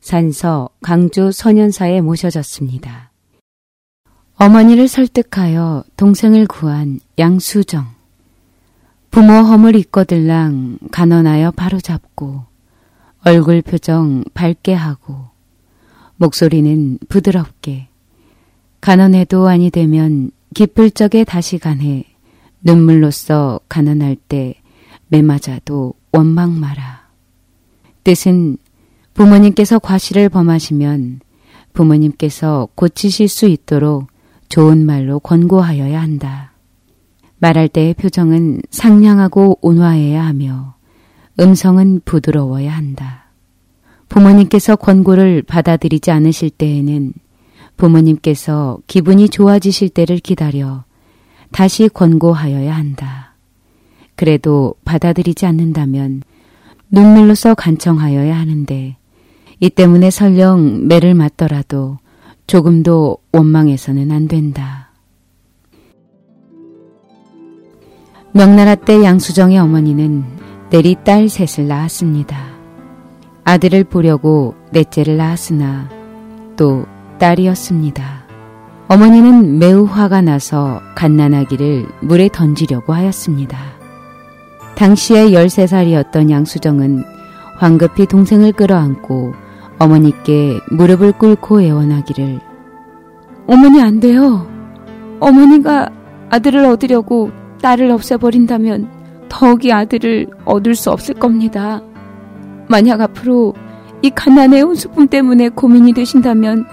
산서 강주 소년사에 모셔졌습니다. 어머니를 설득하여 동생을 구한 양수정. 부모 허물 잊거들랑 간언하여 바로잡고 얼굴 표정 밝게 하고 목소리는 부드럽게 가난해도 아니 되면 기쁠 적에 다시 가해 눈물로써 가난할 때 매맞아도 원망 마라. 뜻은 부모님께서 과실을 범하시면 부모님께서 고치실 수 있도록 좋은 말로 권고하여야 한다. 말할 때의 표정은 상냥하고 온화해야 하며 음성은 부드러워야 한다. 부모님께서 권고를 받아들이지 않으실 때에는 부모님께서 기분이 좋아지실 때를 기다려 다시 권고하여야 한다. 그래도 받아들이지 않는다면 눈물로써 간청하여야 하는데 이 때문에 설령 매를 맞더라도 조금도 원망해서는 안 된다. 명나라 때 양수정의 어머니는 내리 딸 셋을 낳았습니다. 아들을 보려고 넷째를 낳았으나 또 딸이었습니다. 어머니는 매우 화가 나서 갓난아기를 물에 던지려고 하였습니다. 당시에 13살이었던 양수정은 황급히 동생을 끌어안고 어머니께 무릎을 꿇고 애원하기를 어머니 안 돼요. 어머니가 아들을 얻으려고 딸을 없애버린다면 더욱이 아들을 얻을 수 없을 겁니다. 만약 앞으로 이 갓난의 혼수품 때문에 고민이 되신다면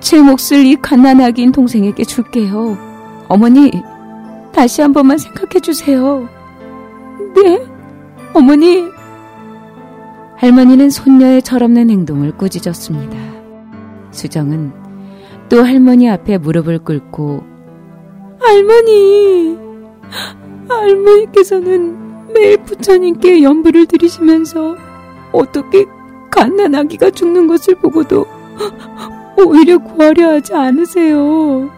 제 몫을 이 갓난아기인 동생에게 줄게요. 어머니, 다시 한 번만 생각해 주세요. 네, 어머니. 할머니는 손녀의 철없는 행동을 꾸짖었습니다. 수정은 또 할머니 앞에 무릎을 꿇고 할머니, 할머니께서는 매일 부처님께 연부를 드리시면서 어떻게 갓난 아기가 죽는 것을 보고도 오히려 구하려 하지 않으세요.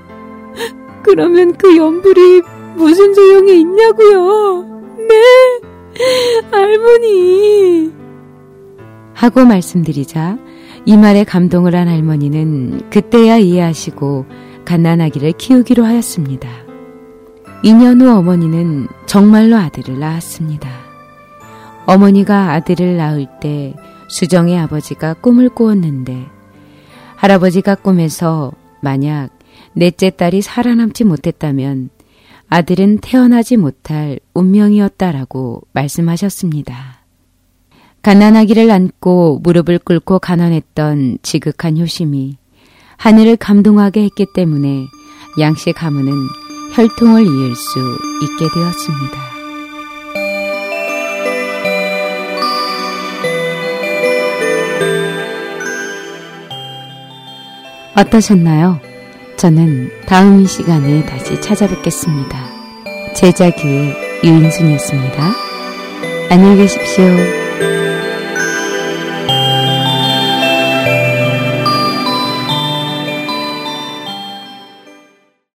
그러면 그 연불이 무슨 소용이 있냐고요? 네, 할머니. 하고 말씀드리자 이 말에 감동을 한 할머니는 그때야 이해하시고 갓난아기를 키우기로 하였습니다. 2년 후 어머니는 정말로 아들을 낳았습니다. 어머니가 아들을 낳을 때 수정의 아버지가 꿈을 꾸었는데 할아버지가 꿈에서 만약 넷째 딸이 살아남지 못했다면 아들은 태어나지 못할 운명이었다라고 말씀하셨습니다. 가난하기를 안고 무릎을 꿇고 가난했던 지극한 효심이 하늘을 감동하게 했기 때문에 양씨 가문은 혈통을 이을 수 있게 되었습니다. 어떠셨나요? 저는 다음 이 시간에 다시 찾아뵙겠습니다. 제자교의 유인순이었습니다. 안녕히 계십시오.